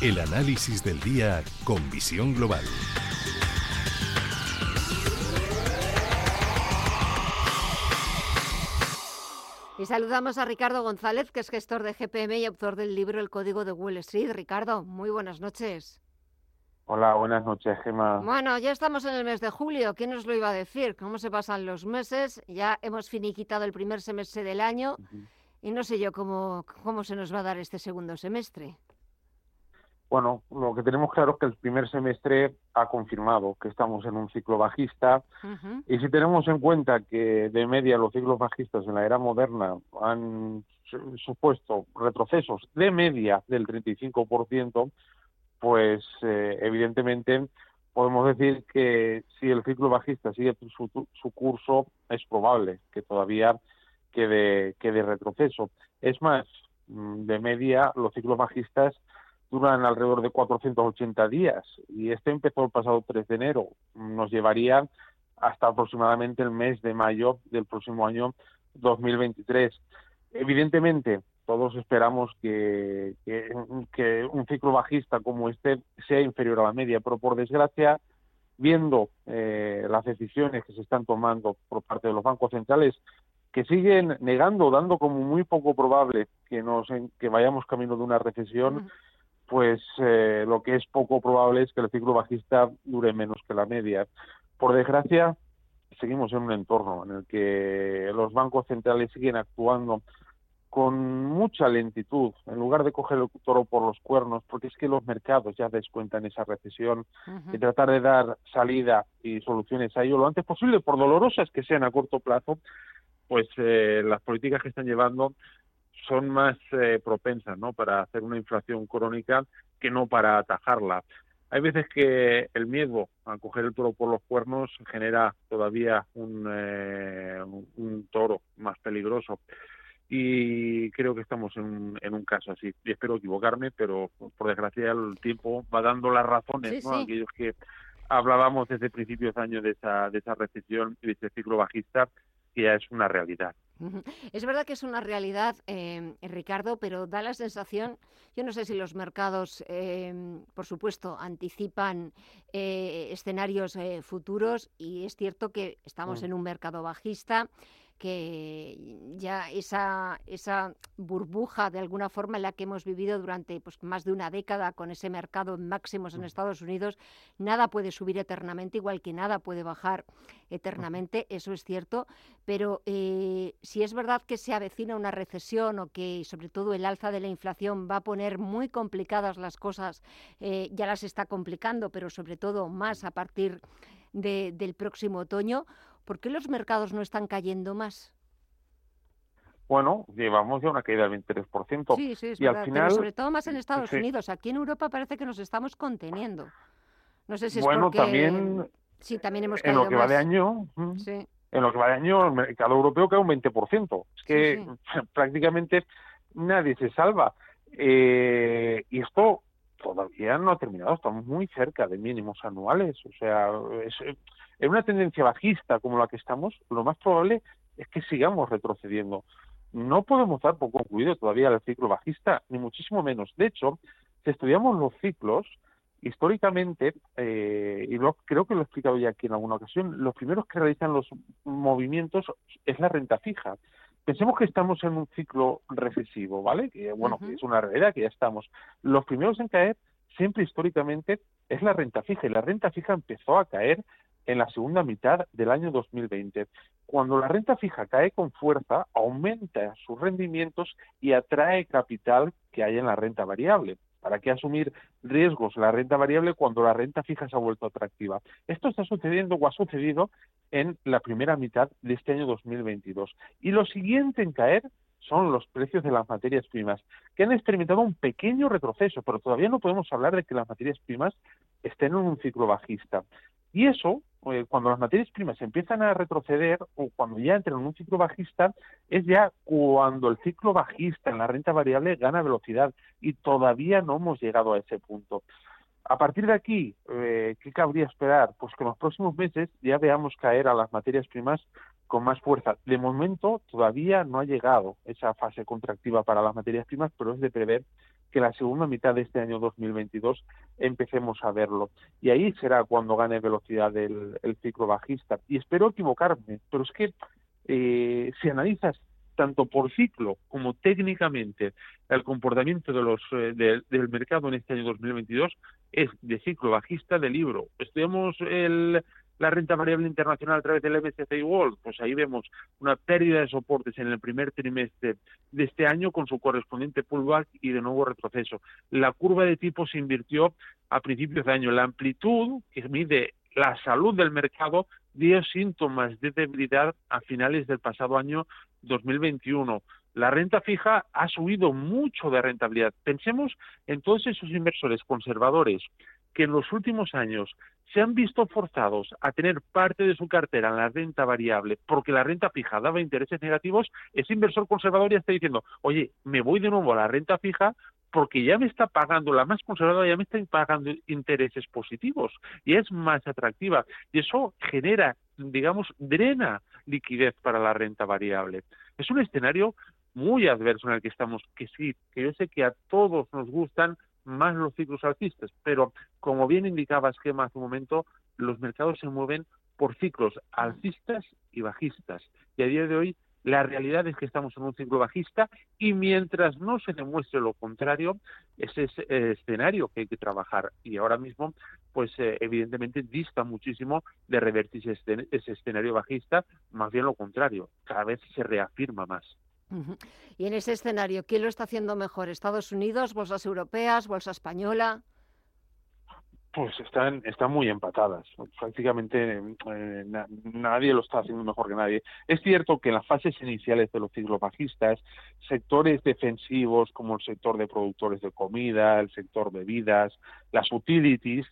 El análisis del día con visión global. Y saludamos a Ricardo González, que es gestor de GPM y autor del libro El Código de Wall Street. Ricardo, muy buenas noches. Hola, buenas noches, Gemma. Bueno, ya estamos en el mes de julio. ¿Quién nos lo iba a decir? ¿Cómo se pasan los meses? Ya hemos finiquitado el primer semestre del año y no sé yo cómo, cómo se nos va a dar este segundo semestre. Bueno, lo que tenemos claro es que el primer semestre ha confirmado que estamos en un ciclo bajista y si tenemos en cuenta que de media los ciclos bajistas en la era moderna han supuesto retrocesos de media del 35%, pues eh, evidentemente podemos decir que si el ciclo bajista sigue su, su curso es probable que todavía quede, quede retroceso. Es más, mm, de media los ciclos bajistas duran alrededor de 480 días y este empezó el pasado 3 de enero. Nos llevaría hasta aproximadamente el mes de mayo del próximo año 2023. Evidentemente, todos esperamos que, un ciclo bajista como este sea inferior a la media, pero por desgracia, viendo eh, las decisiones que se están tomando por parte de los bancos centrales, que siguen negando, dando como muy poco probable que nos que vayamos camino de una recesión, pues eh, lo que es poco probable es que el ciclo bajista dure menos que la media. Por desgracia, seguimos en un entorno en el que los bancos centrales siguen actuando con mucha lentitud, en lugar de coger el toro por los cuernos, porque es que los mercados ya descuentan esa recesión y tratar de dar salida y soluciones a ello lo antes posible, por dolorosas que sean a corto plazo, pues eh, las políticas que están llevando son más eh, propensas ¿no? para hacer una inflación crónica que no para atajarla. Hay veces que el miedo a coger el toro por los cuernos genera todavía un, eh, un toro más peligroso y creo que estamos en, en, un caso así. Y espero equivocarme, pero por desgracia el tiempo va dando las razones a aquellos que hablábamos desde principios de año de esa, de esa recesión y de ese ciclo bajista, que ya es una realidad. Es verdad que es una realidad, eh, Ricardo, pero da la sensación, yo no sé si los mercados, eh, por supuesto, anticipan eh, escenarios eh, futuros y es cierto que estamos mm. en un mercado bajista que ya esa, esa burbuja de alguna forma en la que hemos vivido durante pues, más de una década con ese mercado en máximos en Estados Unidos, nada puede subir eternamente, igual que nada puede bajar eternamente, eso es cierto, pero eh, si es verdad que se avecina una recesión o que sobre todo el alza de la inflación va a poner muy complicadas las cosas, eh, ya las está complicando, pero sobre todo más a partir del próximo otoño, ¿Por qué los mercados no están cayendo más? Bueno, llevamos ya una caída del 23%. Sí, sí, es y al final, pero sobre todo más en Estados Unidos. Aquí en Europa parece que nos estamos conteniendo. No sé si es bueno, porque... también, sí, también hemos en lo que va de año, sí. en lo que va de año, el mercado europeo cae un 20%. Es que prácticamente nadie se salva. Eh, y esto todavía no ha terminado, estamos muy cerca de mínimos anuales. O sea, es, en una tendencia bajista como la que estamos, lo más probable es que sigamos retrocediendo. No podemos dar por concluido todavía el ciclo bajista, ni muchísimo menos. De hecho, si estudiamos los ciclos, históricamente, eh, y creo que lo he explicado ya aquí en alguna ocasión, los primeros que realizan los movimientos es la renta fija. Pensemos que estamos en un ciclo recesivo, ¿vale? Que, bueno, es una realidad que ya estamos. Los primeros en caer siempre históricamente es la renta fija y la renta fija empezó a caer en la segunda mitad del año 2020. Cuando la renta fija cae con fuerza, aumenta sus rendimientos y atrae capital que hay en la renta variable. ¿Para qué asumir riesgos la renta variable cuando la renta fija se ha vuelto atractiva? Esto está sucediendo o ha sucedido en la primera mitad de este año 2022. Y lo siguiente en caer son los precios de las materias primas, que han experimentado un pequeño retroceso, pero todavía no podemos hablar de que las materias primas estén en un ciclo bajista. Y eso, eh, cuando las materias primas empiezan a retroceder o cuando ya entran en un ciclo bajista, es ya cuando el ciclo bajista en la renta variable gana velocidad y todavía no hemos llegado a ese punto. A partir de aquí, eh, ¿qué cabría esperar? Pues que en los próximos meses ya veamos caer a las materias primas con más fuerza. De momento todavía no ha llegado esa fase contractiva para las materias primas, pero es de prever que la segunda mitad de este año 2022 empecemos a verlo. Y ahí será cuando gane velocidad el, ciclo bajista. Y espero equivocarme, pero es que eh, si analizas tanto por ciclo como técnicamente el comportamiento de los, eh, del mercado en este año 2022 es de ciclo bajista de libro. Estudiamos el, la renta variable internacional a través del MSCI World, pues ahí vemos una pérdida de soportes en el primer trimestre de este año con su correspondiente pullback y de nuevo retroceso. La curva de tipo se invirtió a principios de año. La amplitud que mide la salud del mercado dio síntomas de debilidad a finales del pasado año 2021. La renta fija ha subido mucho de rentabilidad. Pensemos en todos inversores conservadores que en los últimos años se han visto forzados a tener parte de su cartera en la renta variable porque la renta fija daba intereses negativos, ese inversor conservador ya está diciendo, oye, me voy de nuevo a la renta fija porque ya me está pagando, la más conservadora ya me está pagando intereses positivos y es más atractiva. Y eso genera, digamos, drena liquidez para la renta variable. Es un escenario muy adverso en el que estamos, que sí, que yo sé que a todos nos gustan más los ciclos alcistas, pero como bien indicaba esquema hace un momento, los mercados se mueven por ciclos alcistas y bajistas. Y a día de hoy la realidad es que estamos en un ciclo bajista y mientras no se demuestre lo contrario, ese es el escenario que hay que trabajar. Y ahora mismo, pues eh, evidentemente dista muchísimo de revertir ese escenario bajista, más bien lo contrario, cada vez se reafirma más. Y en ese escenario, ¿quién lo está haciendo mejor? ¿Estados Unidos, bolsas europeas, bolsa española? Pues están, están muy empatadas. Prácticamente eh, nadie lo está haciendo mejor que nadie. Es cierto que en las fases iniciales de los ciclos bajistas, sectores defensivos como el sector de productores de comida, el sector bebidas, las utilities,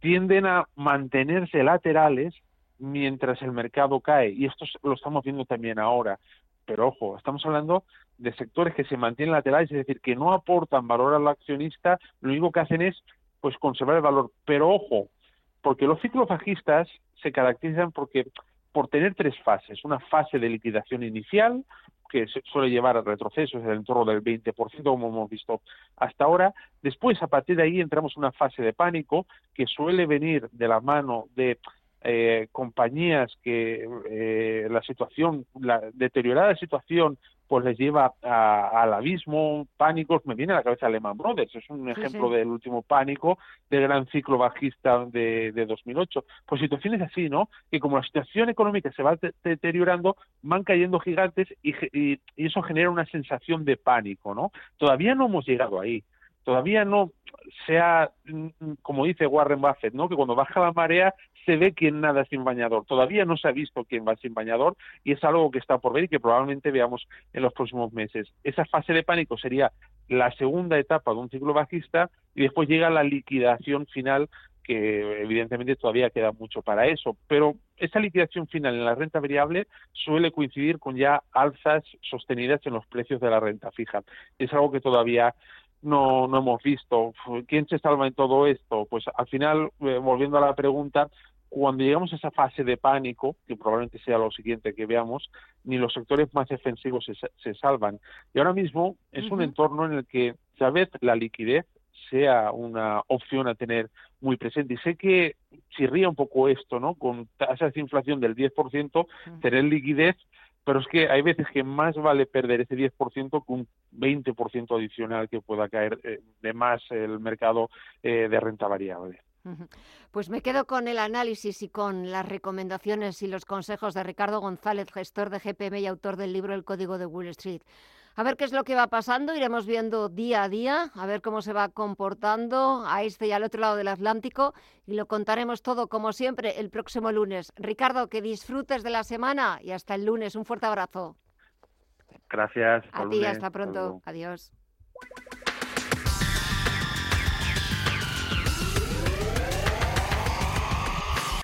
tienden a mantenerse laterales mientras el mercado cae. Y esto lo estamos viendo también ahora. Pero ojo, estamos hablando de sectores que se mantienen laterales, es decir, que no aportan valor al accionista, lo único que hacen es pues conservar el valor. Pero ojo, porque los ciclos bajistas se caracterizan porque por tener tres fases, una fase de liquidación inicial que suele llevar a retrocesos en el entorno del 20%, como hemos visto hasta ahora. Después, a partir de ahí, entramos en una fase de pánico que suele venir de la mano de eh, compañías que eh, la situación, la deteriorada situación, pues les lleva al abismo, pánicos. Me viene a la cabeza Lehman Brothers, es un ejemplo del último pánico del gran ciclo bajista de, de 2008. Pues situaciones así, ¿no? Que como la situación económica se va deteriorando, van cayendo gigantes y, y, y eso genera una sensación de pánico, ¿no? Todavía no hemos llegado ahí todavía no sea, como dice Warren Buffett, ¿no? que cuando baja la marea se ve quién nada sin bañador. Todavía no se ha visto quién va sin bañador y es algo que está por ver y que probablemente veamos en los próximos meses. Esa fase de pánico sería la segunda etapa de un ciclo bajista y después llega la liquidación final que evidentemente todavía queda mucho para eso, pero esa liquidación final en la renta variable suele coincidir con ya alzas sostenidas en los precios de la renta fija. Es algo que todavía no, no hemos visto. ¿Quién se salva en todo esto? Pues al final, eh, volviendo a la pregunta, cuando llegamos a esa fase de pánico, que probablemente sea lo siguiente que veamos, ni los sectores más defensivos se, salvan. Y ahora mismo es un entorno en el que, tal vez, la liquidez sea una opción a tener muy presente. Y sé que chirría un poco esto, ¿no? Con tasas de inflación del 10%, tener liquidez pero es que hay veces que más vale perder ese 10% que un 20% adicional que pueda caer eh, de más el mercado eh, de renta variable. Pues me quedo con el análisis y con las recomendaciones y los consejos de Ricardo González, gestor de GPM y autor del libro El Código de Wall Street. A ver qué es lo que va pasando, iremos viendo día a día, a ver cómo se va comportando a este y al otro lado del Atlántico y lo contaremos todo como siempre el próximo lunes. Ricardo, que disfrutes de la semana y hasta el lunes. Un fuerte abrazo. Gracias. A ti, hasta pronto. Adiós.